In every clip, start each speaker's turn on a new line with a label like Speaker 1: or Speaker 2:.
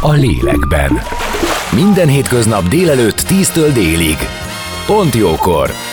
Speaker 1: a lélekben. Minden hétköznap délelőtt 10-től délig. Pont jókor!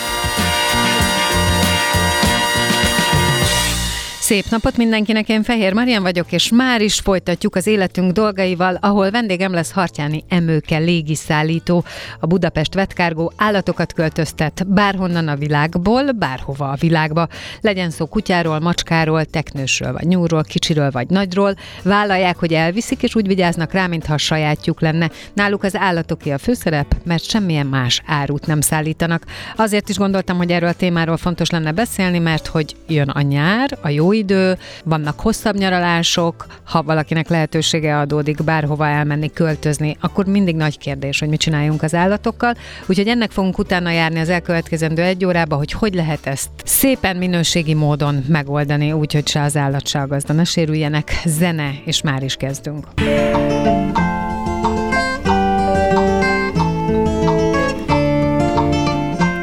Speaker 2: Szép napot mindenkinek, én Fehér Marian vagyok, és már is folytatjuk az életünk dolgaival, ahol vendégem lesz Hartyáni Emőke légiszállító, a Budapest Vetkárgó állatokat költöztet bárhonnan a világból, bárhova a világba. Legyen szó kutyáról, macskáról, teknősről, vagy nyúlról, kicsiről, vagy nagyról. Vállalják, hogy elviszik, és úgy vigyáznak rá, mintha a sajátjuk lenne. Náluk az állatoké a főszerep, mert semmilyen más árut nem szállítanak. Azért is gondoltam, hogy erről a témáról fontos lenne beszélni, mert hogy jön a nyár, a jó idő, vannak hosszabb nyaralások, ha valakinek lehetősége adódik bárhova elmenni, költözni, akkor mindig nagy kérdés, hogy mit csináljunk az állatokkal. Úgyhogy ennek fogunk utána járni az elkövetkezendő egy órába, hogy hogy lehet ezt szépen minőségi módon megoldani, úgyhogy se az állat, se a gazda ne sérüljenek. Zene, és már is kezdünk.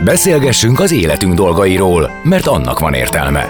Speaker 1: Beszélgessünk az életünk dolgairól, mert annak van értelme.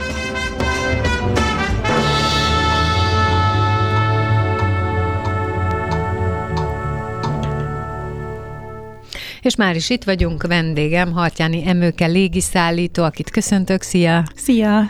Speaker 2: És már is itt vagyunk, vendégem, Hartyáni Emőke légiszállító, akit köszöntök, szia!
Speaker 3: Szia!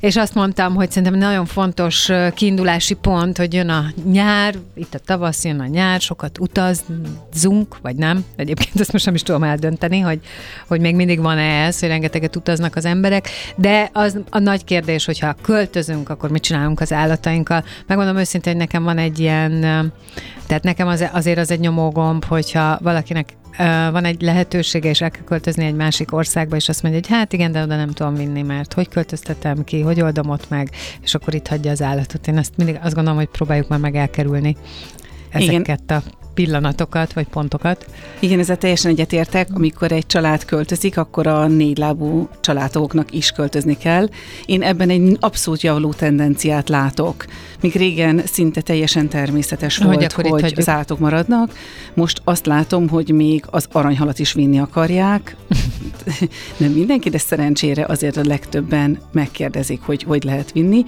Speaker 2: És azt mondtam, hogy szerintem nagyon fontos kiindulási pont, hogy jön a nyár, itt a tavasz, jön a nyár, sokat utazzunk, vagy nem. Egyébként ezt most nem is tudom eldönteni, hogy, hogy még mindig van-e ez, hogy rengeteget utaznak az emberek, de az a nagy kérdés, hogyha költözünk, akkor mit csinálunk az állatainkkal. Megmondom őszintén, hogy nekem van egy ilyen, tehát nekem az, azért az egy nyomógomb, hogyha valakinek van egy lehetősége, és el kell költözni egy másik országba, és azt mondja, hogy hát igen, de oda nem tudom vinni, mert hogy költöztetem ki, hogy oldom ott meg, és akkor itt hagyja az állatot. Én ezt mindig azt gondolom, hogy próbáljuk már meg elkerülni ezeket igen. a pillanatokat, vagy pontokat.
Speaker 3: Igen, ezzel teljesen egyetértek. Amikor egy család költözik, akkor a négylábú családoknak is költözni kell. Én ebben egy abszolút javuló tendenciát látok. Míg régen szinte teljesen természetes volt, hogy, hogy az állatok maradnak, most azt látom, hogy még az aranyhalat is vinni akarják. Nem mindenki, de szerencsére azért a legtöbben megkérdezik, hogy hogy lehet vinni,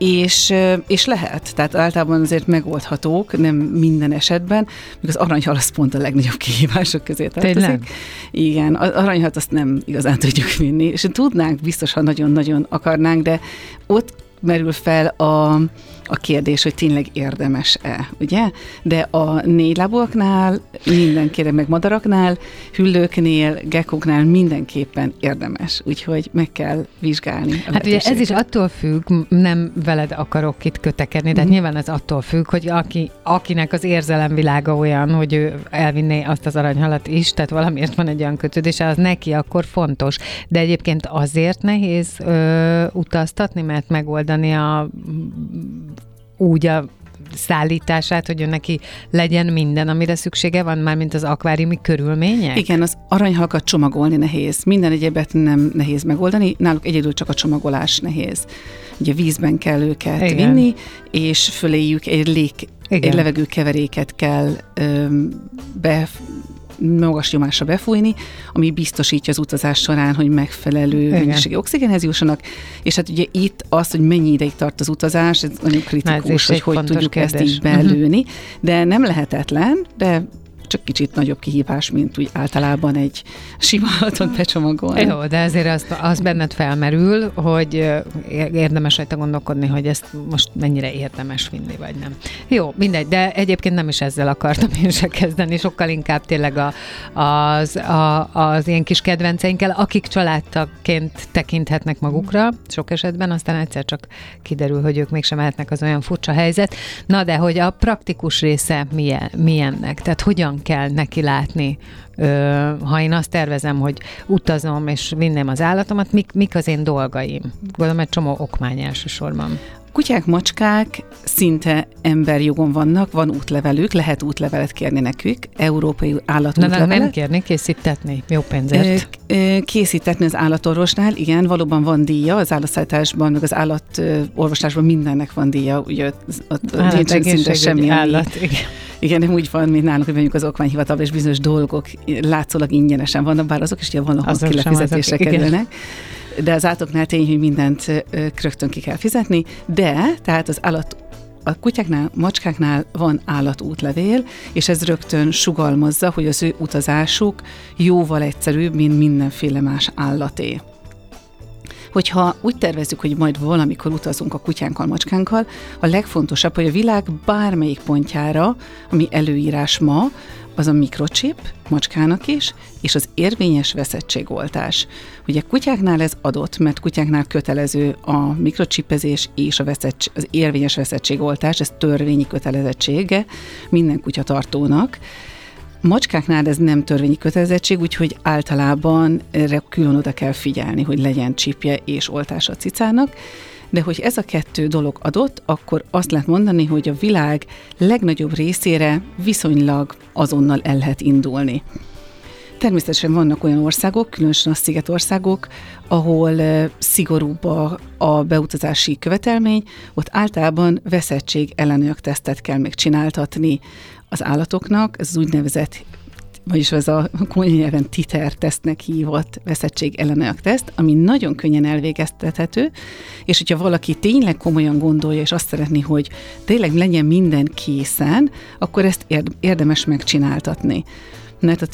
Speaker 3: és, és lehet, tehát általában azért megoldhatók, nem minden esetben, még az aranyhal az pont a legnagyobb kihívások közé tartozik. Tényleg? Igen, az aranyhalat azt nem igazán tudjuk vinni, és tudnánk biztos, ha nagyon-nagyon akarnánk, de ott merül fel a, a kérdés, hogy tényleg érdemes-e, ugye? De a négylábúaknál, mindenkire meg madaraknál, hüllőknél, gekoknál mindenképpen érdemes, úgyhogy meg kell vizsgálni.
Speaker 2: Hát ugye ez is attól függ, nem veled akarok itt kötekedni, de mm. nyilván ez attól függ, hogy aki, akinek az érzelemvilága olyan, hogy ő elvinné azt az aranyhalat is, tehát valamiért van egy olyan kötődés, az neki akkor fontos. De egyébként azért nehéz ö, utaztatni, mert megoldani a úgy a szállítását, hogy neki legyen minden, amire szüksége van, már mint az akváriumi körülmények?
Speaker 3: Igen, az aranyhalkat csomagolni nehéz. Minden egyébet nem nehéz megoldani, náluk egyedül csak a csomagolás nehéz. Ugye vízben kell őket Igen. vinni, és föléjük egy lég, Igen. egy levegőkeveréket kell ö, be magas nyomásra befújni, ami biztosítja az utazás során, hogy megfelelő mennyiségű oxigénhez jussanak, és hát ugye itt az, hogy mennyi ideig tart az utazás, ez nagyon kritikus, ez hogy hogy tudjuk kérdés. ezt így belőni, uh-huh. de nem lehetetlen, de csak kicsit nagyobb kihívás, mint úgy általában egy sima alatot becsomagolni.
Speaker 2: Jó, de ezért az, az benned felmerül, hogy érdemes rajta gondolkodni, hogy ezt most mennyire érdemes vinni, vagy nem. Jó, mindegy, de egyébként nem is ezzel akartam én se kezdeni, sokkal inkább tényleg a, az, a, az ilyen kis kedvenceinkkel, akik családtagként tekinthetnek magukra, sok esetben, aztán egyszer csak kiderül, hogy ők mégsem mehetnek az olyan furcsa helyzet. Na de, hogy a praktikus része milyen, milyennek? Tehát hogyan kell neki látni? Ha én azt tervezem, hogy utazom és vinném az állatomat, mik, mik az én dolgaim? Gondolom, egy csomó okmány elsősorban.
Speaker 3: Kutyák, macskák szinte emberjogon vannak, van útlevelük, lehet útlevelet kérni nekük, európai állatútlevelet.
Speaker 2: Na, nem kérni, készítetni, jó pénzért.
Speaker 3: Készítetni az állatorvosnál, igen, valóban van díja, az állatszállításban, meg az állatorvoslásban mindennek van díja, ugye ott nincsen szinte semmi, állat, igen. Igen, nem úgy van, mint nálunk, hogy mondjuk az okmányhivatalban, és bizonyos dolgok látszólag ingyenesen vannak, bár azok is ugye valahol kilefizetésre kerülnek. Igen de az átoknál tény, hogy mindent rögtön ki kell fizetni, de tehát az állat a kutyáknál, macskáknál van állatútlevél, és ez rögtön sugalmazza, hogy az ő utazásuk jóval egyszerűbb, mint mindenféle más állaté. Hogyha úgy tervezzük, hogy majd valamikor utazunk a kutyánkkal, macskánkkal, a legfontosabb, hogy a világ bármelyik pontjára, ami előírás ma, az a mikrocsip, macskának is, és az érvényes veszettségoltás. Ugye kutyáknál ez adott, mert kutyáknál kötelező a mikrocsipezés és a veszettség, az érvényes veszettségoltás, ez törvényi kötelezettsége minden kutyatartónak. Macskáknál ez nem törvényi kötelezettség, úgyhogy általában erre külön oda kell figyelni, hogy legyen csipje és oltása a cicának, de hogy ez a kettő dolog adott, akkor azt lehet mondani, hogy a világ legnagyobb részére viszonylag azonnal el lehet indulni. Természetesen vannak olyan országok, különösen a szigetországok, ahol szigorúbb a, a beutazási követelmény, ott általában veszettség ellenőr tesztet kell még csináltatni az állatoknak, ez az úgynevezett vagyis ez a komoly nyelven titer tesztnek hívott veszettség ellenállak teszt, ami nagyon könnyen elvégeztethető, és hogyha valaki tényleg komolyan gondolja, és azt szeretné, hogy tényleg legyen minden készen, akkor ezt érdemes megcsináltatni. Mert a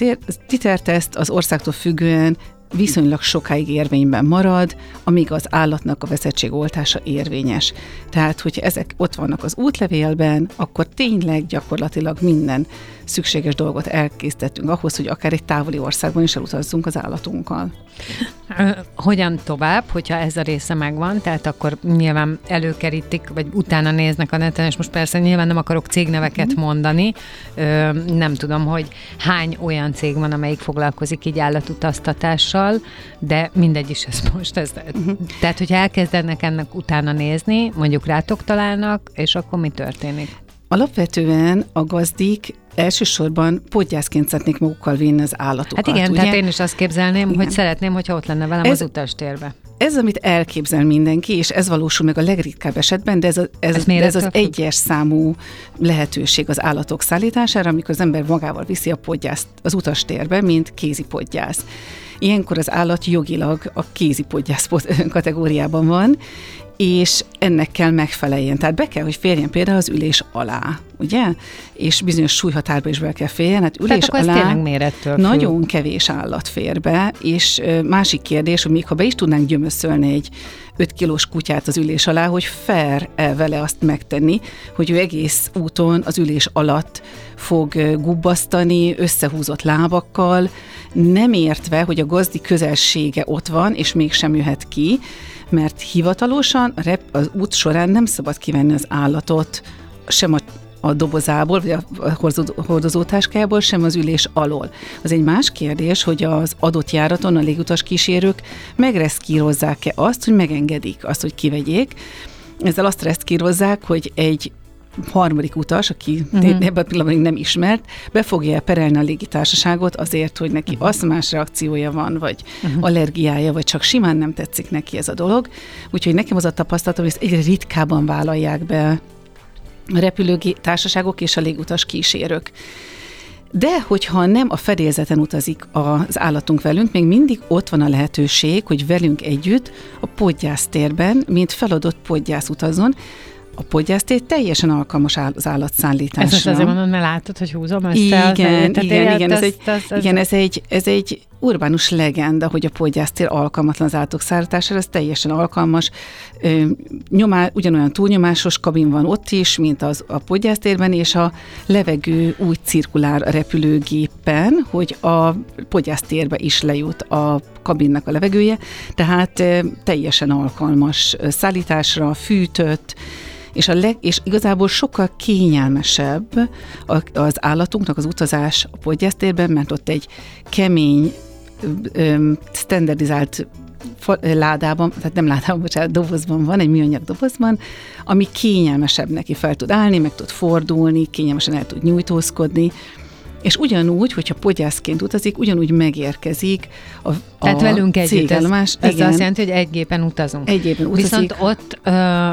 Speaker 3: titer teszt az országtól függően viszonylag sokáig érvényben marad, amíg az állatnak a veszettség oltása érvényes. Tehát, hogyha ezek ott vannak az útlevélben, akkor tényleg gyakorlatilag minden szükséges dolgot elkészítettünk ahhoz, hogy akár egy távoli országban is elutazzunk az állatunkkal.
Speaker 2: Hogyan tovább, hogyha ez a része megvan, tehát akkor nyilván előkerítik, vagy utána néznek a neten, és most persze nyilván nem akarok cégneveket mm. mondani, nem tudom, hogy hány olyan cég van, amelyik foglalkozik így állatutaztatással, de mindegy is ez most. Ez, mm. Tehát, hogyha elkezdenek ennek utána nézni, mondjuk rátok találnak, és akkor mi történik?
Speaker 3: Alapvetően a gazdik elsősorban podgyászként szeretnék magukkal vinni az állatokat.
Speaker 2: Hát igen, ugye? tehát én is azt képzelném, igen. hogy szeretném, hogyha ott lenne velem ez, az utastérbe.
Speaker 3: Ez, amit elképzel mindenki, és ez valósul meg a legritkább esetben, de ez, a, ez, ez, de ez az egyes számú lehetőség az állatok szállítására, amikor az ember magával viszi a podgyászt az utastérbe, mint kézi podgyász. Ilyenkor az állat jogilag a kézi podgyász kategóriában van, és ennek kell megfeleljen. Tehát be kell, hogy férjen például az ülés alá, ugye? És bizonyos súlyhatárba is be kell férjen. Hát ülés
Speaker 2: Tehát
Speaker 3: alá
Speaker 2: mérettől
Speaker 3: nagyon fő. kevés állat fér be, és másik kérdés, hogy még ha be is tudnánk gyömöszölni egy 5 kilós kutyát az ülés alá, hogy fair -e vele azt megtenni, hogy ő egész úton az ülés alatt fog gubbasztani összehúzott lábakkal, nem értve, hogy a gazdi közelsége ott van, és mégsem jöhet ki, mert hivatalosan a rep, az út során nem szabad kivenni az állatot sem a a dobozából, vagy a hordozótáskájából, sem az ülés alól. Az egy más kérdés, hogy az adott járaton a légutas kísérők megreszkírozzák-e azt, hogy megengedik azt, hogy kivegyék. Ezzel azt reszkírozzák, hogy egy harmadik utas, aki uh-huh. ebben a pillanatban nem ismert, be fogja perelni a légitársaságot azért, hogy neki uh-huh. aszmás reakciója van, vagy uh-huh. allergiája, vagy csak simán nem tetszik neki ez a dolog. Úgyhogy nekem az a tapasztalatom, hogy ezt egyre ritkábban vállalják be a repülőtársaságok és a légutas kísérők. De hogyha nem a fedélzeten utazik az állatunk velünk, még mindig ott van a lehetőség, hogy velünk együtt a podgyásztérben, mint feladott podgyász utazzon, a podgyásztét teljesen alkalmas az állatszállításra. Ezt
Speaker 2: azért mondod, mert látod, hogy húzom ezt
Speaker 3: igen, igen, igen, igen, ez, egy, igen ez, egy, ez egy urbánus legenda, hogy a podgyásztér alkalmatlan az állatok szállítására, ez teljesen alkalmas. Nyomá, ugyanolyan túlnyomásos kabin van ott is, mint az a podgyásztérben, és a levegő úgy cirkulál a repülőgépen, hogy a podgyásztérbe is lejut a kabinnak a levegője, tehát teljesen alkalmas szállításra, fűtött, És, a leg, és igazából sokkal kényelmesebb az állatunknak az utazás a podgyásztérben, mert ott egy kemény, standardizált ládában, tehát nem ládában, bocsánat, dobozban van, egy műanyag dobozban, ami kényelmesebb neki, fel tud állni, meg tud fordulni, kényelmesen el tud nyújtózkodni, és ugyanúgy, hogyha podgyászként utazik, ugyanúgy megérkezik a,
Speaker 2: Tehát
Speaker 3: a
Speaker 2: velünk együtt. Ez, ez
Speaker 3: Igen.
Speaker 2: azt jelenti, hogy egy gépen utazunk.
Speaker 3: Egy gépen utazik.
Speaker 2: Viszont ott, uh,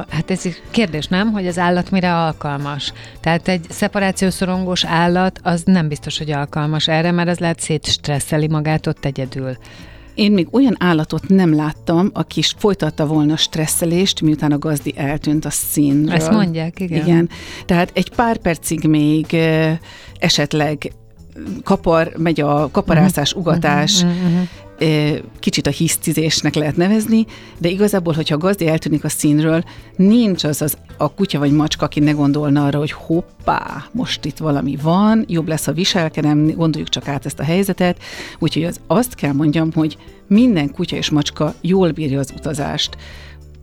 Speaker 2: hát ez kérdés nem, hogy az állat mire alkalmas. Tehát egy szeparációszorongós állat az nem biztos, hogy alkalmas erre, mert az lehet szétstresszeli magát ott egyedül.
Speaker 3: Én még olyan állatot nem láttam, aki is folytatta volna stresszelést, miután a gazdi eltűnt a színről.
Speaker 2: Ezt mondják, igen.
Speaker 3: Igen. Tehát egy pár percig még esetleg kapar, megy a kaparászás, uh-huh. ugatás, uh-huh. kicsit a hisztizésnek lehet nevezni, de igazából, hogyha a gazdi eltűnik a színről, nincs az, az a kutya vagy macska, aki ne gondolna arra, hogy hoppá, most itt valami van, jobb lesz a viselkedem, gondoljuk csak át ezt a helyzetet, úgyhogy az, azt kell mondjam, hogy minden kutya és macska jól bírja az utazást.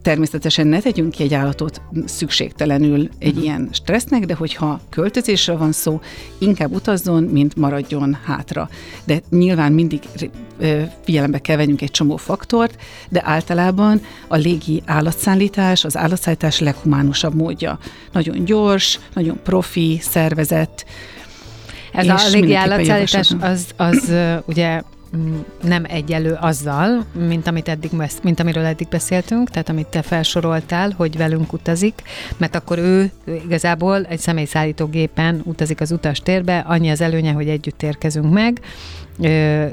Speaker 3: Természetesen ne tegyünk ki egy állatot szükségtelenül egy uh-huh. ilyen stressznek, de hogyha költözésről van szó, inkább utazzon, mint maradjon hátra. De nyilván mindig figyelembe kell vegyünk egy csomó faktort, de általában a légi állatszállítás az állatszállítás leghumánusabb módja. Nagyon gyors, nagyon profi, szervezett,
Speaker 2: ez a légi állatszállítás az, az ugye nem egyelő azzal, mint, amit eddig, mint amiről eddig beszéltünk, tehát amit te felsoroltál, hogy velünk utazik, mert akkor ő igazából egy személyszállító gépen utazik az utastérbe, annyi az előnye, hogy együtt érkezünk meg,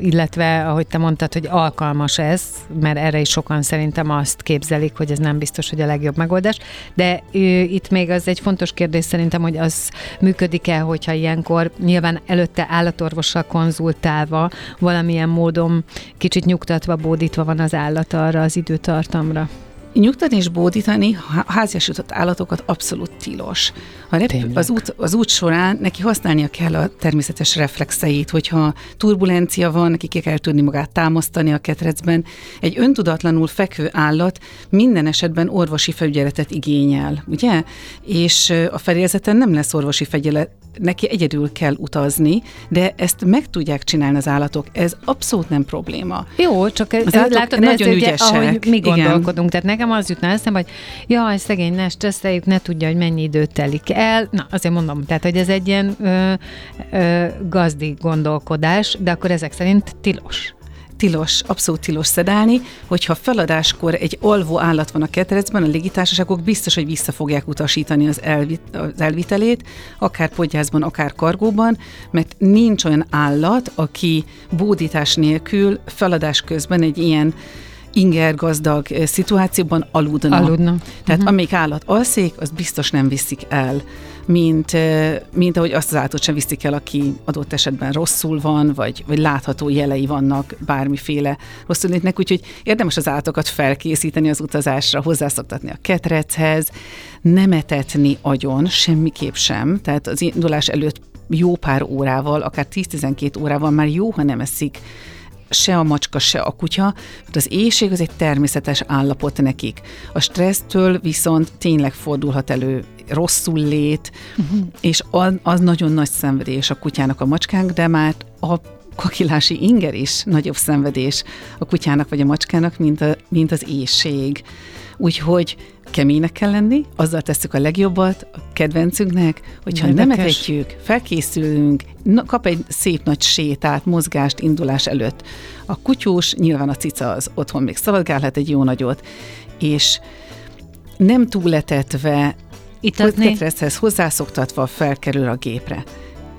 Speaker 2: illetve, ahogy te mondtad, hogy alkalmas ez, mert erre is sokan szerintem azt képzelik, hogy ez nem biztos, hogy a legjobb megoldás, de itt még az egy fontos kérdés szerintem, hogy az működik-e, hogyha ilyenkor nyilván előtte állatorvossal konzultálva, valamilyen módon kicsit nyugtatva, bódítva van az állat arra az időtartamra.
Speaker 3: Nyugtatni és bódítani háziasított állatokat abszolút tilos. A rep- az, út, az út során neki használnia kell a természetes reflexeit, hogyha turbulencia van, neki ki kell tudni magát támasztani a ketrecben. Egy öntudatlanul fekvő állat minden esetben orvosi felügyeletet igényel, ugye? És a fedélzeten nem lesz orvosi felügyelet, neki egyedül kell utazni, de ezt meg tudják csinálni az állatok. Ez abszolút nem probléma.
Speaker 2: Jó, csak az látod, nagyon ez ügyesek. Ugye, ahogy mi gondolkodunk. Igen. Tehát nekem az jutna eszembe, hogy jaj, szegény, ne stresszeljük, ne tudja, hogy mennyi időt telik el. Na, azért mondom, tehát, hogy ez egy ilyen ö, ö, gazdi gondolkodás, de akkor ezek szerint tilos
Speaker 3: tilos, abszolút tilos szedálni, hogyha feladáskor egy alvó állat van a ketrecben, a légitársaságok biztos, hogy vissza fogják utasítani az, elvit, az elvitelét, akár podgyászban, akár kargóban, mert nincs olyan állat, aki bódítás nélkül feladás közben egy ilyen inger gazdag szituációban aludna.
Speaker 2: Aludna.
Speaker 3: Tehát uh-huh. amelyik állat alszik, az biztos nem viszik el mint, mint ahogy azt az állatot sem viszik el, aki adott esetben rosszul van, vagy, vagy látható jelei vannak bármiféle rosszul létnek, úgyhogy érdemes az állatokat felkészíteni az utazásra, hozzászoktatni a ketrechez, nem etetni agyon, semmiképp sem, tehát az indulás előtt jó pár órával, akár 10-12 órával már jó, ha nem eszik se a macska, se a kutya, mert az éjség az egy természetes állapot nekik. A stressztől viszont tényleg fordulhat elő rosszul lét, uh-huh. és az nagyon nagy szenvedés a kutyának, a macskának, de már a kakilási inger is nagyobb szenvedés a kutyának vagy a macskának, mint, a, mint az éjség. Úgyhogy keménynek kell lenni, azzal tesszük a legjobbat a kedvencünknek, hogyha Érdekes. nem etetjük, felkészülünk, kap egy szép nagy sétát, mozgást indulás előtt. A kutyós, nyilván a cica az otthon még szaladgálhat egy jó nagyot, és nem túletetve,
Speaker 2: Itatni.
Speaker 3: hozzászoktatva felkerül a gépre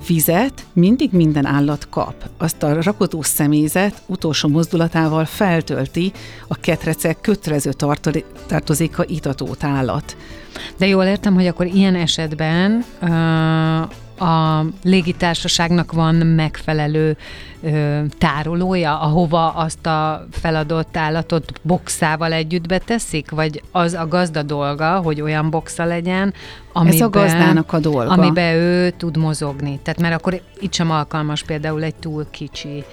Speaker 3: vizet mindig minden állat kap. Azt a rakodó személyzet utolsó mozdulatával feltölti a ketrecek kötelező tartozéka itatót állat.
Speaker 2: De jól értem, hogy akkor ilyen esetben uh, a légitársaságnak van megfelelő ö, tárolója, ahova azt a feladott állatot boxával együtt beteszik, vagy az a gazda dolga, hogy olyan boxa legyen,
Speaker 3: amiben, Ez a gazdának a dolga.
Speaker 2: Amiben ő tud mozogni. Tehát mert akkor itt sem alkalmas például egy túl kicsi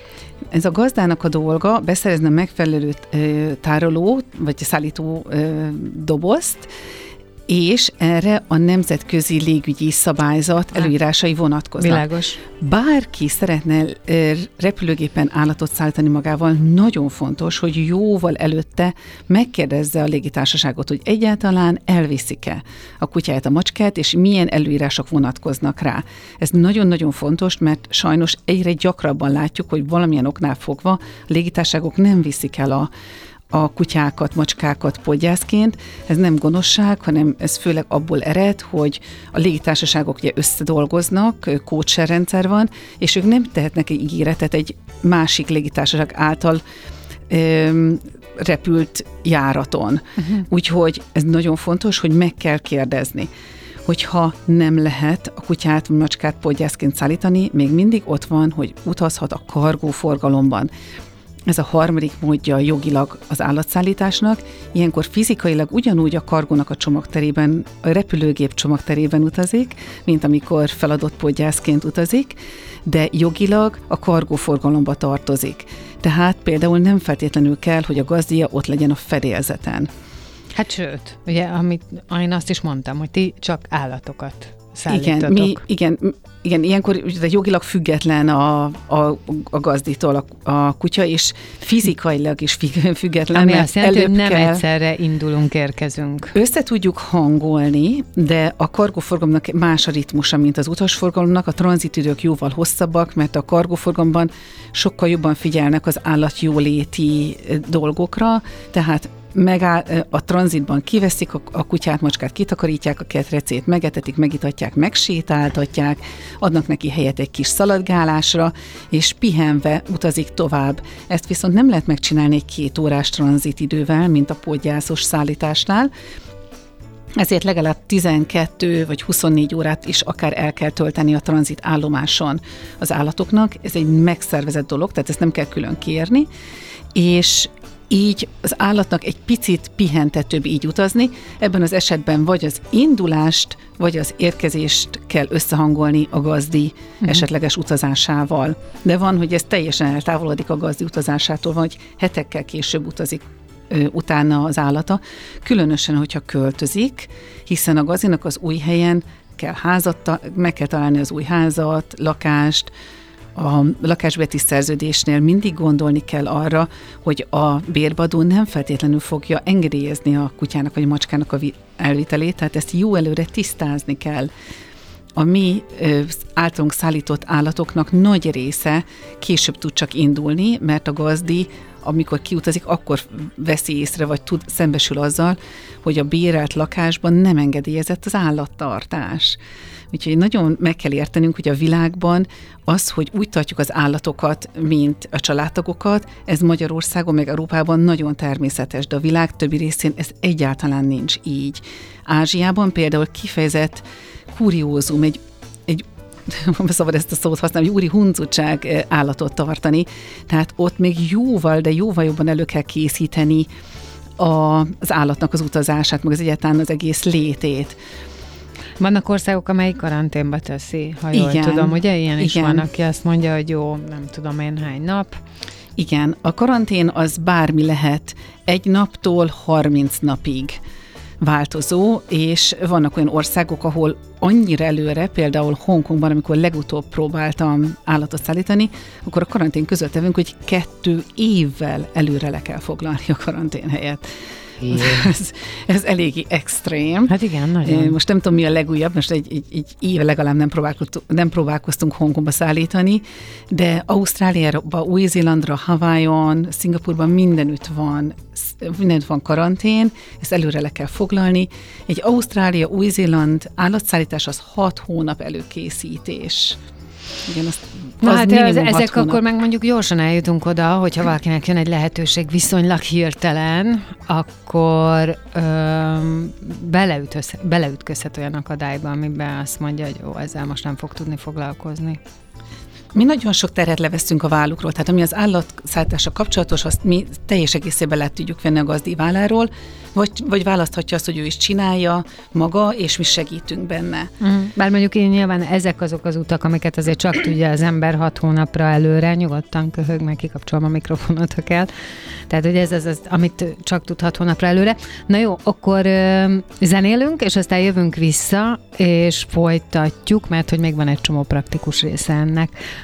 Speaker 3: ez a gazdának a dolga, beszerezni megfelelő ö, tárolót, vagy szállító dobozt, és erre a nemzetközi légügyi szabályzat előírásai vonatkoznak.
Speaker 2: Világos.
Speaker 3: Bárki szeretne repülőgépen állatot szállítani magával, nagyon fontos, hogy jóval előtte megkérdezze a légitársaságot, hogy egyáltalán elviszik-e a kutyát, a macskát, és milyen előírások vonatkoznak rá. Ez nagyon-nagyon fontos, mert sajnos egyre gyakrabban látjuk, hogy valamilyen oknál fogva a légitársaságok nem viszik el a a kutyákat, macskákat podgyászként. Ez nem gonoszság, hanem ez főleg abból ered, hogy a légitársaságok ugye összedolgoznak, kócser rendszer van, és ők nem tehetnek egy ígéretet egy másik légitársaság által öm, repült járaton. Uh-huh. Úgyhogy ez nagyon fontos, hogy meg kell kérdezni hogyha nem lehet a kutyát, vagy macskát podgyászként szállítani, még mindig ott van, hogy utazhat a kargó forgalomban. Ez a harmadik módja jogilag az állatszállításnak. Ilyenkor fizikailag ugyanúgy a kargónak a csomagterében, a repülőgép csomagterében utazik, mint amikor feladott podgyászként utazik, de jogilag a kargóforgalomba tartozik. Tehát például nem feltétlenül kell, hogy a gazdia ott legyen a fedélzeten.
Speaker 2: Hát sőt, ugye, amit én azt is mondtam, hogy ti csak állatokat
Speaker 3: szállítatok. Igen, mi, igen, igen, ilyenkor de jogilag független a, a, a gazditól a, a kutya, és fizikailag is független.
Speaker 2: Ami azt jelenti, hogy nem kell, egyszerre indulunk, érkezünk.
Speaker 3: Össze tudjuk hangolni, de a kargóforgalomnak más a ritmusa, mint az utasforgalomnak. A tranzitidők jóval hosszabbak, mert a kargóforgalomban sokkal jobban figyelnek az állatjóléti dolgokra, tehát megáll, a tranzitban kiveszik a, a kutyát, macskát, kitakarítják a ketrecét, megetetik, megitatják, megsétáltatják, adnak neki helyet egy kis szaladgálásra, és pihenve utazik tovább. Ezt viszont nem lehet megcsinálni egy két órás tranzitidővel, mint a podgyászos szállításnál, ezért legalább 12 vagy 24 órát is akár el kell tölteni a tranzit állomáson az állatoknak. Ez egy megszervezett dolog, tehát ezt nem kell külön kérni, és így az állatnak egy picit pihentetőbb így utazni. Ebben az esetben vagy az indulást, vagy az érkezést kell összehangolni a gazdi uh-huh. esetleges utazásával. De van, hogy ez teljesen eltávolodik a gazdi utazásától, vagy hetekkel később utazik ö, utána az állata, különösen, hogyha költözik, hiszen a gazinak az új helyen kell házat, meg kell találni az új házat, lakást, a lakásbeti szerződésnél mindig gondolni kell arra, hogy a bérbadó nem feltétlenül fogja engedélyezni a kutyának vagy a macskának a elvitelét, tehát ezt jó előre tisztázni kell. A mi általunk szállított állatoknak nagy része később tud csak indulni, mert a gazdi amikor kiutazik, akkor veszi észre, vagy tud, szembesül azzal, hogy a bérelt lakásban nem engedélyezett az állattartás. Úgyhogy nagyon meg kell értenünk, hogy a világban az, hogy úgy tartjuk az állatokat, mint a családtagokat, ez Magyarországon, meg Európában nagyon természetes, de a világ többi részén ez egyáltalán nincs így. Ázsiában például kifejezett kuriózum, egy egy szabad ezt a szót használni, hogy úri huncutság eh, állatot tartani. Tehát ott még jóval, de jóval jobban elő kell készíteni a, az állatnak az utazását, meg az egyáltalán az egész létét.
Speaker 2: Vannak országok, amelyik karanténba teszi, ha jól igen, tudom, ugye? Ilyen igen. is van, aki azt mondja, hogy jó, nem tudom én hány nap.
Speaker 3: Igen, a karantén az bármi lehet egy naptól 30 napig változó, és vannak olyan országok, ahol annyira előre, például Hongkongban, amikor legutóbb próbáltam állatot szállítani, akkor a karantén között tevünk, hogy kettő évvel előre le kell foglalni a karantén helyet. Ez, ez eléggé extrém.
Speaker 2: Hát igen, nagyon.
Speaker 3: Most nem tudom, mi a legújabb, most egy, egy, egy éve legalább nem próbálkoztunk, nem próbálkoztunk Hongkongba szállítani, de Ausztráliába, Új-Zélandra, Hawaiion, Szingapurban mindenütt van, mindenütt van karantén, ezt előre le kell foglalni. Egy Ausztrália, Új-Zéland állatszállítás az hat hónap előkészítés.
Speaker 2: Igen, azt Na hát ez, ezek hónap. akkor meg mondjuk gyorsan eljutunk oda, hogyha valakinek jön egy lehetőség viszonylag hirtelen, akkor öm, beleütközhet olyan akadályba, amiben azt mondja, hogy jó, ezzel most nem fog tudni foglalkozni.
Speaker 3: Mi nagyon sok terhet leveszünk a vállukról, tehát ami az állatszállítása kapcsolatos, azt mi teljes egészében le tudjuk venni a gazdi válláról, vagy, vagy választhatja azt, hogy ő is csinálja maga, és mi segítünk benne.
Speaker 2: Uh-huh. Bár mondjuk én nyilván ezek azok az utak, amiket azért csak tudja az ember hat hónapra előre, nyugodtan köhög, meg kikapcsolom a mikrofonot, ha kell. Tehát, hogy ez az, az, amit csak tudhat hónapra előre. Na jó, akkor ö, zenélünk, és aztán jövünk vissza, és folytatjuk, mert hogy még van egy csomó praktikus része ennek.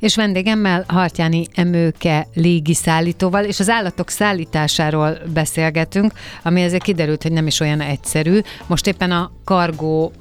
Speaker 2: És vendégemmel Hartyáni Emőke légiszállítóval, és az állatok szállításáról beszélgetünk, ami ezért kiderült, hogy nem is olyan egyszerű. Most éppen a kargó,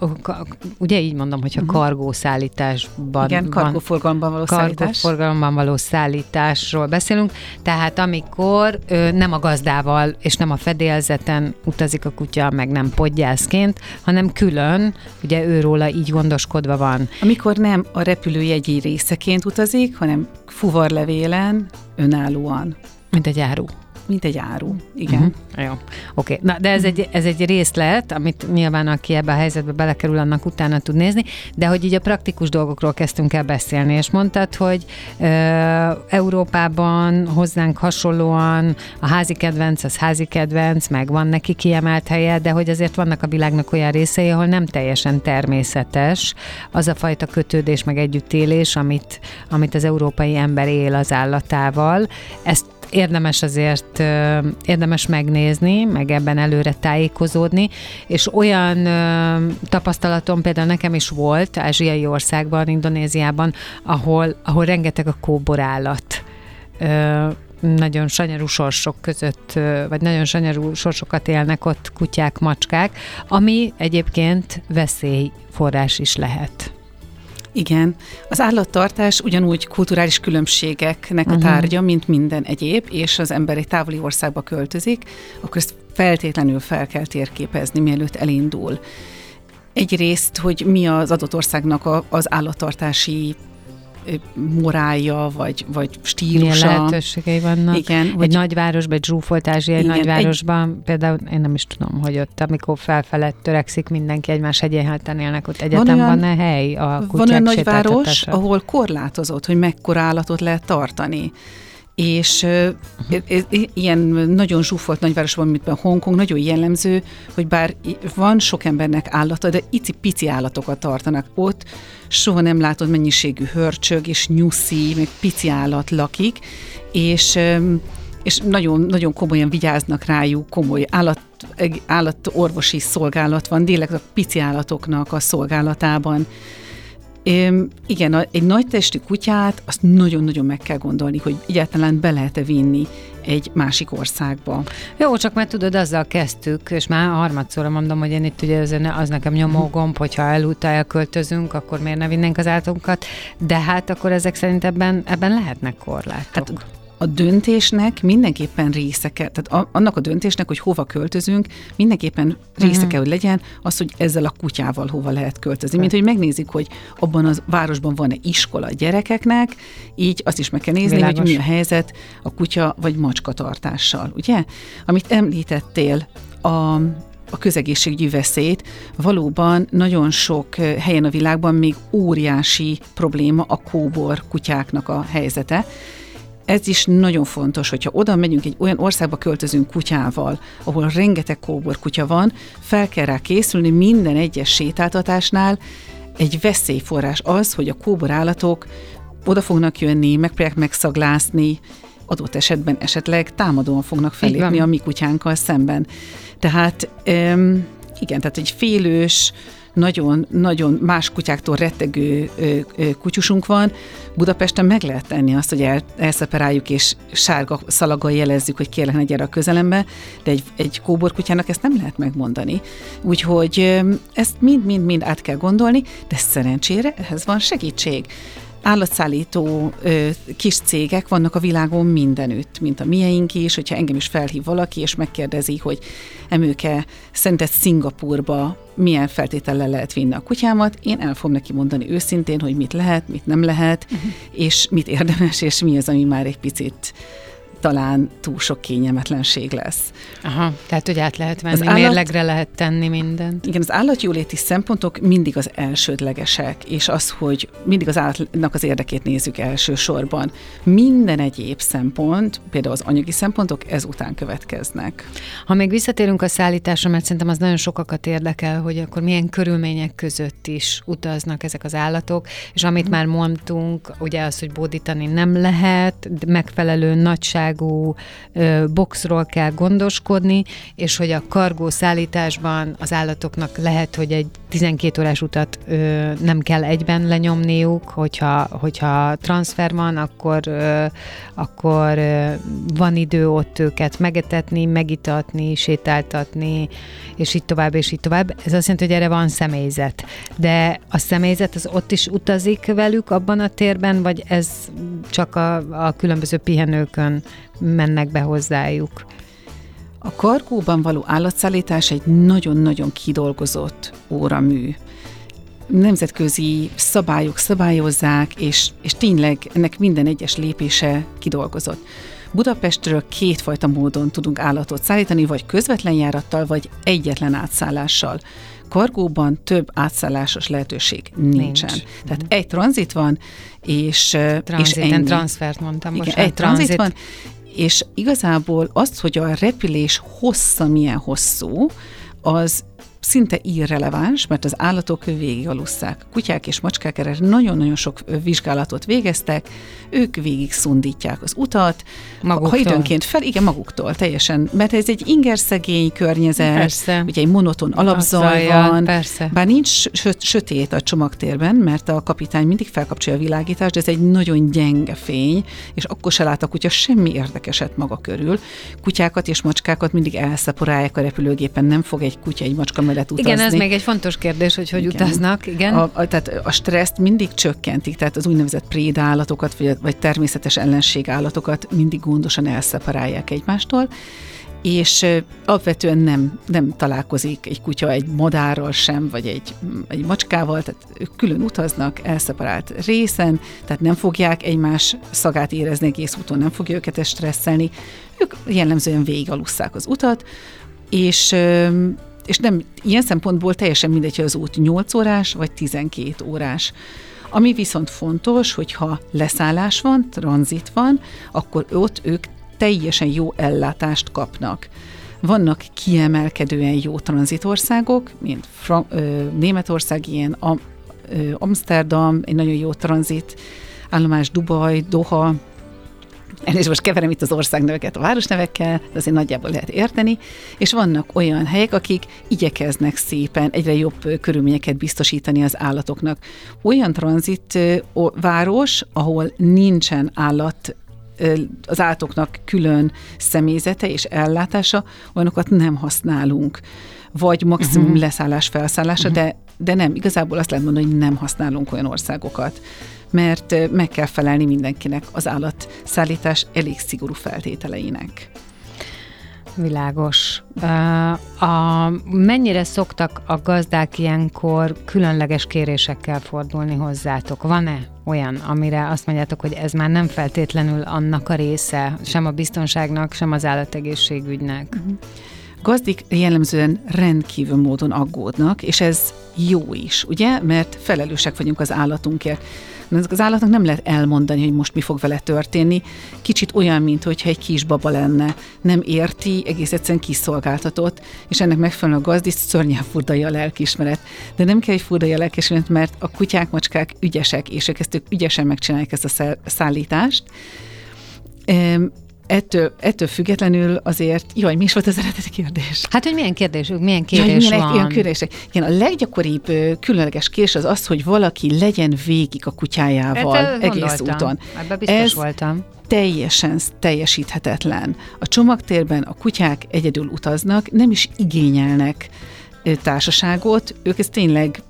Speaker 2: ugye így mondom, hogyha uh-huh. kargó szállításban
Speaker 3: Igen, kargóforgalomban való szállítás.
Speaker 2: Kargóforgalomban való szállításról beszélünk, tehát amikor ö, nem a gazdával és nem a fedélzeten utazik a kutya, meg nem podgyászként, hanem külön, ugye őróla így gondoskodva van.
Speaker 3: Amikor nem a repülőjegyi részeként utazik, utazik, hanem fuvarlevélen, önállóan.
Speaker 2: Mint egy áru.
Speaker 3: Mint egy áru, igen.
Speaker 2: Uh-huh. Jó, oké. Okay. Na, de ez egy, ez egy részlet, amit nyilván aki ebbe a helyzetbe belekerül, annak utána tud nézni, de hogy így a praktikus dolgokról kezdtünk el beszélni, és mondtad, hogy ö, Európában hozzánk hasonlóan a házi kedvenc, az házi kedvenc, meg van neki kiemelt helye, de hogy azért vannak a világnak olyan részei, ahol nem teljesen természetes az a fajta kötődés, meg együttélés, amit, amit az európai ember él az állatával. Ezt érdemes azért érdemes megnézni, meg ebben előre tájékozódni, és olyan tapasztalatom például nekem is volt ázsiai országban, Indonéziában, ahol, ahol rengeteg a kóborállat nagyon sanyarú sorsok között, vagy nagyon sanyarú sorsokat élnek ott kutyák, macskák, ami egyébként veszélyforrás is lehet.
Speaker 3: Igen, az állattartás ugyanúgy kulturális különbségeknek a mhm. tárgya, mint minden egyéb, és az ember egy távoli országba költözik, akkor ezt feltétlenül fel kell térképezni, mielőtt elindul. Egyrészt, hogy mi az adott országnak a, az állattartási morálja, vagy, vagy stílusa.
Speaker 2: Milyen lehetőségei vannak. Igen. Egy, egy nagyvárosban, egy zsúfolt ázsiai igen, nagyvárosban, egy, például én nem is tudom, hogy ott, amikor felfelett törekszik, mindenki egymás egyenhátán élnek, ott egyetem van, van-e hely a
Speaker 3: Van olyan nagyváros, ahol korlátozott, hogy mekkora állatot lehet tartani és uh-huh. ilyen nagyon zsúfolt nagyvárosban, mint Hongkong, nagyon jellemző, hogy bár van sok embernek állata, de icipici állatokat tartanak ott, soha nem látod mennyiségű hörcsög és nyuszi, meg pici állat lakik, és és nagyon, nagyon komolyan vigyáznak rájuk, komoly állat, állatorvosi szolgálat van, tényleg a pici állatoknak a szolgálatában. Igen, egy nagy testű kutyát azt nagyon-nagyon meg kell gondolni, hogy egyáltalán be lehet-e vinni egy másik országba.
Speaker 2: Jó, csak mert tudod, azzal kezdtük, és már harmadszorra mondom, hogy én itt ugye az, az nekem nyomógomb, hogyha elúta elköltözünk, akkor miért ne vinnénk az állatunkat, de hát akkor ezek szerint ebben, ebben lehetnek korlátok. Hát
Speaker 3: a döntésnek mindenképpen része kell, tehát a, annak a döntésnek, hogy hova költözünk, mindenképpen része uh-huh. kell, hogy legyen az, hogy ezzel a kutyával hova lehet költözni. Mint hogy megnézik, hogy abban a városban van-e iskola a gyerekeknek, így azt is meg kell nézni, Világos. hogy mi a helyzet a kutya vagy macska tartással, ugye? Amit említettél, a, a közegészségügyi veszélyt. Valóban nagyon sok helyen a világban még óriási probléma a kóbor kutyáknak a helyzete ez is nagyon fontos, hogyha oda megyünk, egy olyan országba költözünk kutyával, ahol rengeteg kóbor kutya van, fel kell rá készülni minden egyes sétáltatásnál, egy veszélyforrás az, hogy a kóbor állatok oda fognak jönni, megpróbálják megszaglászni, adott esetben esetleg támadóan fognak felépni a mi kutyánkkal szemben. Tehát igen, tehát egy félős, nagyon-nagyon más kutyáktól rettegő kutyusunk van, Budapesten meg lehet tenni azt, hogy el, elszeperáljuk és sárga szalaggal jelezzük, hogy kérlek ne gyere a közelembe, de egy, egy kóborkutyának ezt nem lehet megmondani. Úgyhogy ezt mind-mind-mind át kell gondolni, de szerencsére ehhez van segítség állatszállító ö, kis cégek vannak a világon mindenütt, mint a mieink is, hogyha engem is felhív valaki, és megkérdezi, hogy emőke szerinted Szingapurba milyen feltétellel lehet vinni a kutyámat, én el fogom neki mondani őszintén, hogy mit lehet, mit nem lehet, uh-huh. és mit érdemes, és mi az, ami már egy picit talán túl sok kényelmetlenség lesz.
Speaker 2: Aha, tehát hogy át lehet venni, az állat, mérlegre lehet tenni mindent.
Speaker 3: Igen, az állatjóléti szempontok mindig az elsődlegesek, és az, hogy mindig az állatnak az érdekét nézzük elsősorban. Minden egyéb szempont, például az anyagi szempontok ezután következnek.
Speaker 2: Ha még visszatérünk a szállításra, mert szerintem az nagyon sokakat érdekel, hogy akkor milyen körülmények között is utaznak ezek az állatok, és amit hmm. már mondtunk, ugye az, hogy bódítani nem lehet, megfelelő nagyság nagyságú boxról kell gondoskodni, és hogy a kargó szállításban az állatoknak lehet, hogy egy 12 órás utat nem kell egyben lenyomniuk, hogyha, hogyha transfer van, akkor, akkor van idő ott őket megetetni, megitatni, sétáltatni, és így tovább, és így tovább. Ez azt jelenti, hogy erre van személyzet. De a személyzet az ott is utazik velük abban a térben, vagy ez csak a, a különböző pihenőkön mennek be hozzájuk?
Speaker 3: A kargóban való állatszállítás egy nagyon-nagyon kidolgozott óramű. Nemzetközi szabályok szabályozzák, és, és tényleg ennek minden egyes lépése kidolgozott. Budapestről kétfajta módon tudunk állatot szállítani, vagy közvetlen járattal, vagy egyetlen átszállással. Kargóban több átszállásos lehetőség nincsen. Nincs. Tehát egy tranzit van, és,
Speaker 2: és ennyi. transfert mondtam
Speaker 3: Igen, most. Egy tranzit, van, és igazából az, hogy a repülés hossza milyen hosszú, az szinte irreleváns, mert az állatok alusszák. Kutyák és macskák erre nagyon-nagyon sok vizsgálatot végeztek, ők végig szundítják az utat, maguktól. ha időnként fel, igen, maguktól, teljesen, mert ez egy ingerszegény környezet, persze. ugye egy monoton alapzaj van, persze. bár nincs sötét a csomagtérben, mert a kapitány mindig felkapcsolja a világítást, de ez egy nagyon gyenge fény, és akkor se lát a kutya semmi érdekeset maga körül. Kutyákat és macskákat mindig elszaporálják a repülőgépen, nem fog egy kutya egy macska mellett utazni.
Speaker 2: Igen, ez még egy fontos kérdés, hogy hogy igen. utaznak. Igen.
Speaker 3: A, a, tehát a stresszt mindig csökkentik, tehát az úgynevezett prédállatokat, vagy, vagy természetes ellenségállatokat mindig gondosan elszeparálják egymástól, és alapvetően nem, nem találkozik egy kutya egy madárral sem, vagy egy, egy macskával, tehát ők külön utaznak, elszeparált részen, tehát nem fogják egymás szagát érezni egész úton, nem fogja őket stresszelni, ők jellemzően végigalusszák az utat, és és nem ilyen szempontból teljesen mindegy, hogy az út 8 órás vagy 12 órás. Ami viszont fontos, hogyha leszállás van, tranzit van, akkor ott ők teljesen jó ellátást kapnak. Vannak kiemelkedően jó tranzitországok, mint Fra- ö, Németország, ilyen Am- ö, Amsterdam, egy nagyon jó tranzit állomás, Dubaj, Doha, és most keverem itt az országneveket a városnevekkel, de azért nagyjából lehet érteni, és vannak olyan helyek, akik igyekeznek szépen egyre jobb körülményeket biztosítani az állatoknak. Olyan tranzit város, ahol nincsen állat az állatoknak külön személyzete és ellátása, olyanokat nem használunk. Vagy maximum uh-huh. leszállás, felszállása, uh-huh. de, de nem, igazából azt lehet mondani, hogy nem használunk olyan országokat mert meg kell felelni mindenkinek az állatszállítás elég szigorú feltételeinek.
Speaker 2: Világos. A, mennyire szoktak a gazdák ilyenkor különleges kérésekkel fordulni hozzátok? Van-e olyan, amire azt mondjátok, hogy ez már nem feltétlenül annak a része, sem a biztonságnak, sem az állategészségügynek? Uh-huh.
Speaker 3: Gazdik jellemzően rendkívül módon aggódnak, és ez jó is, ugye? Mert felelősek vagyunk az állatunkért. Ezek az állatnak nem lehet elmondani, hogy most mi fog vele történni. Kicsit olyan, mint hogyha egy kisbaba lenne. Nem érti, egész egyszerűen kiszolgáltatott, és ennek megfelelően a gazdis szörnyen furdalja a lelkismeret. De nem kell, hogy furdalja a lelkismeret, mert a kutyák, macskák ügyesek, és ők ezt ügyesen megcsinálják ezt a szállítást ettől, ettől függetlenül azért, jaj, mi is volt az eredeti kérdés?
Speaker 2: Hát, hogy milyen kérdésük, milyen kérés
Speaker 3: Jaj, milyen,
Speaker 2: van.
Speaker 3: Ilyen kérdések. Igen, a leggyakoribb különleges kérés az az, hogy valaki legyen végig a kutyájával
Speaker 2: Hát,
Speaker 3: egész úton.
Speaker 2: Ebben biztos
Speaker 3: Ez
Speaker 2: voltam.
Speaker 3: teljesen teljesíthetetlen. A csomagtérben a kutyák egyedül utaznak, nem is igényelnek társaságot, ők ez tényleg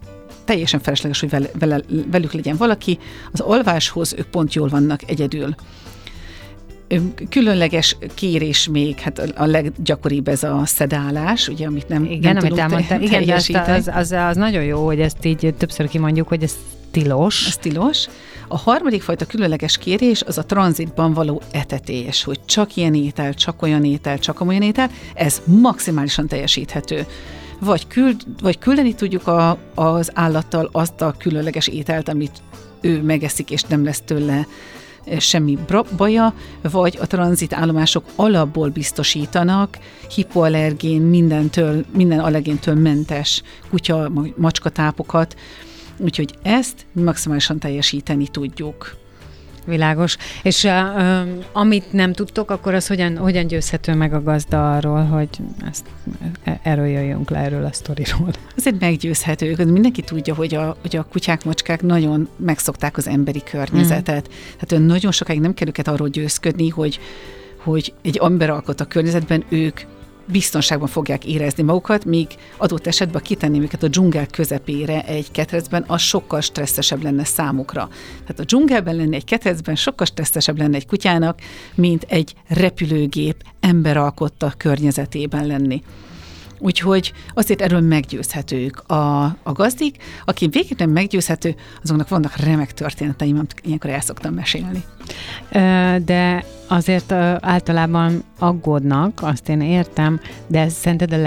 Speaker 3: teljesen felesleges, hogy vele, vele, velük legyen valaki. Az alváshoz ők pont jól vannak egyedül. Különleges kérés még, hát a- leggyakoribb ez a szedálás, ugye, amit nem,
Speaker 2: Igen,
Speaker 3: nem
Speaker 2: amit
Speaker 3: te-
Speaker 2: Igen, de
Speaker 3: teljesíteni.
Speaker 2: az, az, az nagyon jó, hogy ezt így többször kimondjuk, hogy ez tilos.
Speaker 3: Ez tilos. A harmadik fajta különleges kérés az a tranzitban való etetés, hogy csak ilyen étel, csak olyan étel, csak olyan étel, ez maximálisan teljesíthető. Vagy, küld, vagy küldeni tudjuk a, az állattal azt a különleges ételt, amit ő megeszik, és nem lesz tőle semmi baja, vagy a tranzit állomások alapból biztosítanak hipoallergén, mindentől, minden allergéntől mentes kutya, ma- macskatápokat, Úgyhogy ezt maximálisan teljesíteni tudjuk.
Speaker 2: Világos. És uh, amit nem tudtok, akkor az hogyan, hogyan győzhető meg a gazda arról, hogy ezt, e- erről jöjjünk le, erről a sztoriról.
Speaker 3: Azért meggyőzhető, mindenki tudja, hogy a, hogy a kutyák, macskák nagyon megszokták az emberi környezetet. Mm. Tehát nagyon sokáig nem kell őket arról győzködni, hogy, hogy egy emberalkot a környezetben ők biztonságban fogják érezni magukat, míg adott esetben kitenném őket a dzsungel közepére egy ketrecben, az sokkal stresszesebb lenne számukra. Tehát a dzsungelben lenni egy ketrecben sokkal stresszesebb lenne egy kutyának, mint egy repülőgép emberalkotta környezetében lenni. Úgyhogy azért erről meggyőzhetők a, a gazdik. Aki végig nem meggyőzhető, azoknak vannak remek történeteim, amit ilyenkor el szoktam mesélni.
Speaker 2: De azért általában aggódnak, azt én értem, de ez szerinted a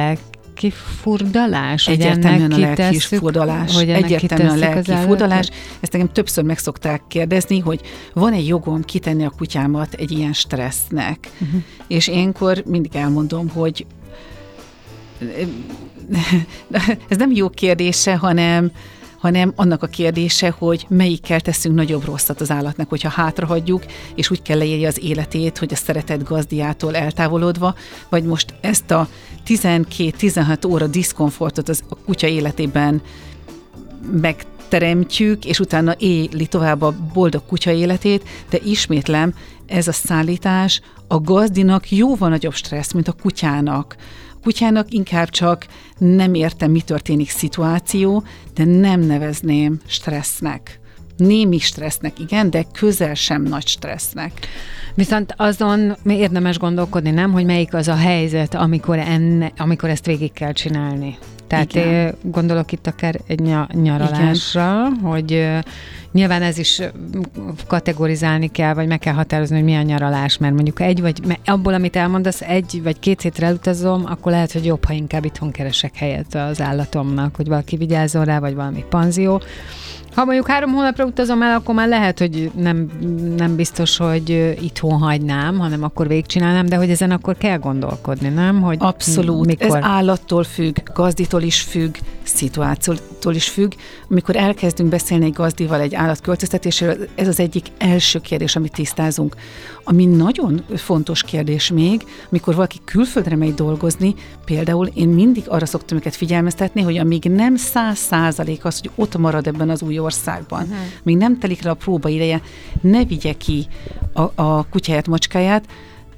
Speaker 2: hogy
Speaker 3: Egyértelműen a lelki furdalás.
Speaker 2: hogy
Speaker 3: Egyértelműen a lelki furdalás. Ezt engem többször meg szokták kérdezni, hogy van-e jogom kitenni a kutyámat egy ilyen stressznek. Uh-huh. És énkor mindig elmondom, hogy ez nem jó kérdése, hanem hanem annak a kérdése, hogy melyikkel teszünk nagyobb rosszat az állatnak, hogyha hátrahagyjuk, és úgy kell leélje az életét, hogy a szeretett gazdiától eltávolodva, vagy most ezt a 12-16 óra diszkomfortot az a kutya életében megteremtjük, és utána éli tovább a boldog kutya életét, de ismétlem, ez a szállítás a gazdinak jóval nagyobb stressz, mint a kutyának. Kutyának inkább csak nem értem, mi történik szituáció, de nem nevezném stressznek. Némi stressznek, igen, de közel sem nagy stressznek.
Speaker 2: Viszont azon érdemes gondolkodni, nem, hogy melyik az a helyzet, amikor, enne, amikor ezt végig kell csinálni. Tehát
Speaker 3: Igen.
Speaker 2: én gondolok itt akár egy ny- nyaralásra, Igen. hogy nyilván ez is kategorizálni kell, vagy meg kell határozni, hogy mi a nyaralás, mert mondjuk egy vagy mert abból, amit elmondasz, egy vagy két hétre elutazom, akkor lehet, hogy jobb, ha inkább itthon keresek helyet az állatomnak, hogy valaki vigyázzon rá, vagy valami panzió. Ha mondjuk három hónapra utazom el, akkor már lehet, hogy nem, nem biztos, hogy itthon hagynám, hanem akkor végigcsinálnám, de hogy ezen akkor kell gondolkodni, nem? Hogy
Speaker 3: Abszolút.
Speaker 2: Mikor?
Speaker 3: Ez állattól függ, gazditól is függ, szituációtól is függ. Amikor elkezdünk beszélni egy gazdival egy állatköltöztetésről, ez az egyik első kérdés, amit tisztázunk. Ami nagyon fontos kérdés még, amikor valaki külföldre megy dolgozni, például én mindig arra szoktam őket figyelmeztetni, hogy amíg nem száz százalék az, hogy ott marad ebben az új országban, uh-huh. míg nem telik le a próba ideje, ne vigye ki a, a kutyáját, macskáját,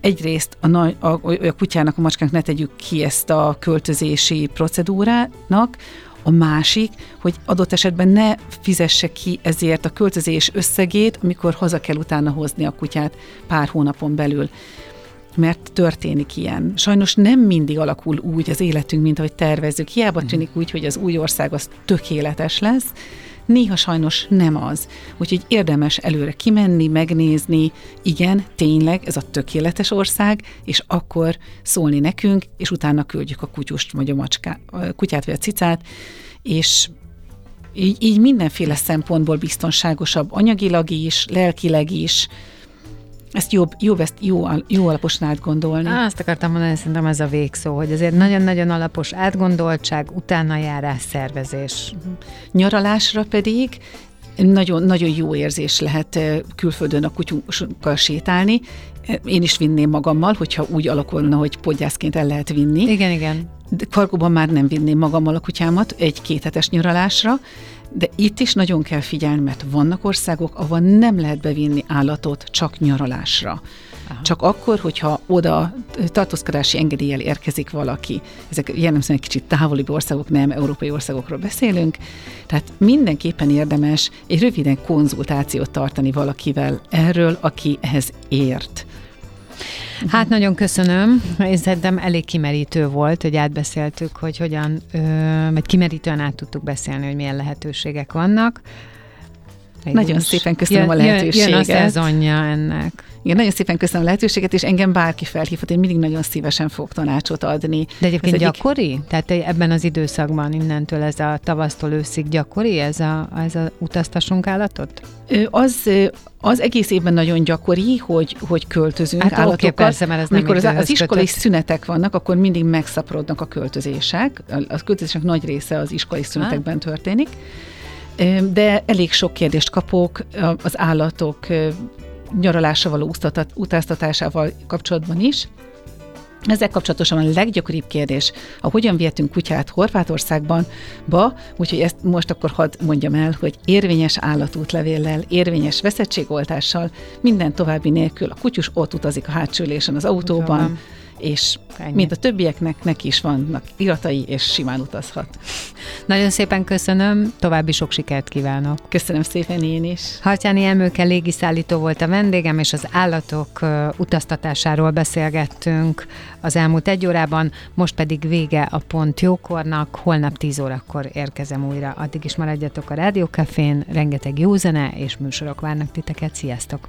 Speaker 3: egyrészt a, nagy, a, a kutyának, a macskának ne tegyük ki ezt a költözési procedúrának, a másik, hogy adott esetben ne fizesse ki ezért a költözés összegét, amikor haza kell utána hozni a kutyát pár hónapon belül. Mert történik ilyen. Sajnos nem mindig alakul úgy az életünk, mint ahogy tervezzük. Hiába tűnik úgy, hogy az új ország az tökéletes lesz, néha sajnos nem az. Úgyhogy érdemes előre kimenni, megnézni, igen, tényleg ez a tökéletes ország, és akkor szólni nekünk, és utána küldjük a kutyust, vagy a, macská, a kutyát, vagy a cicát, és így, így mindenféle szempontból biztonságosabb, anyagilag is, lelkileg is, ezt jobb, jobb ezt jó, jó alaposan átgondolni.
Speaker 2: Azt akartam mondani, szerintem ez a végszó, hogy azért nagyon-nagyon alapos átgondoltság, utána járás, szervezés.
Speaker 3: Nyaralásra pedig nagyon, nagyon jó érzés lehet külföldön a kutyunkkal sétálni. Én is vinném magammal, hogyha úgy alakulna, hogy podgyászként el lehet vinni.
Speaker 2: Igen, igen.
Speaker 3: Kargóban már nem vinném magammal a kutyámat egy kéthetes nyaralásra, de itt is nagyon kell figyelni, mert vannak országok, ahol nem lehet bevinni állatot csak nyaralásra. Aha. Csak akkor, hogyha oda tartózkodási engedéllyel érkezik valaki. Ezek jellemzően egy kicsit távoli országok, nem európai országokról beszélünk. Tehát mindenképpen érdemes egy röviden konzultációt tartani valakivel erről, aki ehhez ért.
Speaker 2: Hát nagyon köszönöm. Én szerintem elég kimerítő volt, hogy átbeszéltük, hogy hogyan, vagy kimerítően át tudtuk beszélni, hogy milyen lehetőségek vannak.
Speaker 3: Nagyon szépen köszönöm jön, a lehetőséget.
Speaker 2: Jön a szezonja ennek.
Speaker 3: Igen, nagyon szépen köszönöm a lehetőséget, és engem bárki felhívhat, én mindig nagyon szívesen fogok tanácsot adni.
Speaker 2: De egyébként ez gyakori? Egyik... Tehát ebben az időszakban innentől ez a tavasztól őszig gyakori, ez a, ez a utaztassunk állatot?
Speaker 3: Az, az egész évben nagyon gyakori, hogy, hogy költözünk hát állatokkal.
Speaker 2: Okay, persze, mert ez
Speaker 3: Amikor az, az iskolai kötött. szünetek vannak, akkor mindig megszaporodnak a költözések. A költözések nagy része az iskolai szünetekben történik. De elég sok kérdést kapok az állatok nyaralásra való utaztatásával kapcsolatban is. Ezzel kapcsolatosan a leggyakoribb kérdés, a hogyan vihetünk kutyát Horvátországban, ba, úgyhogy ezt most akkor hadd mondjam el, hogy érvényes állatútlevéllel, érvényes veszettségoltással, minden további nélkül a kutyus ott utazik a hátsülésen az autóban, és Ennyi. mint a többieknek, neki is vannak iratai, és simán utazhat.
Speaker 2: Nagyon szépen köszönöm, további sok sikert kívánok.
Speaker 3: Köszönöm szépen én is.
Speaker 2: Hartyáni Emőke légiszállító volt a vendégem, és az állatok utaztatásáról beszélgettünk az elmúlt egy órában, most pedig vége a pont jókornak, holnap 10 órakor érkezem újra. Addig is maradjatok a Rádiókafén, rengeteg jó zene és műsorok várnak titeket. Sziasztok!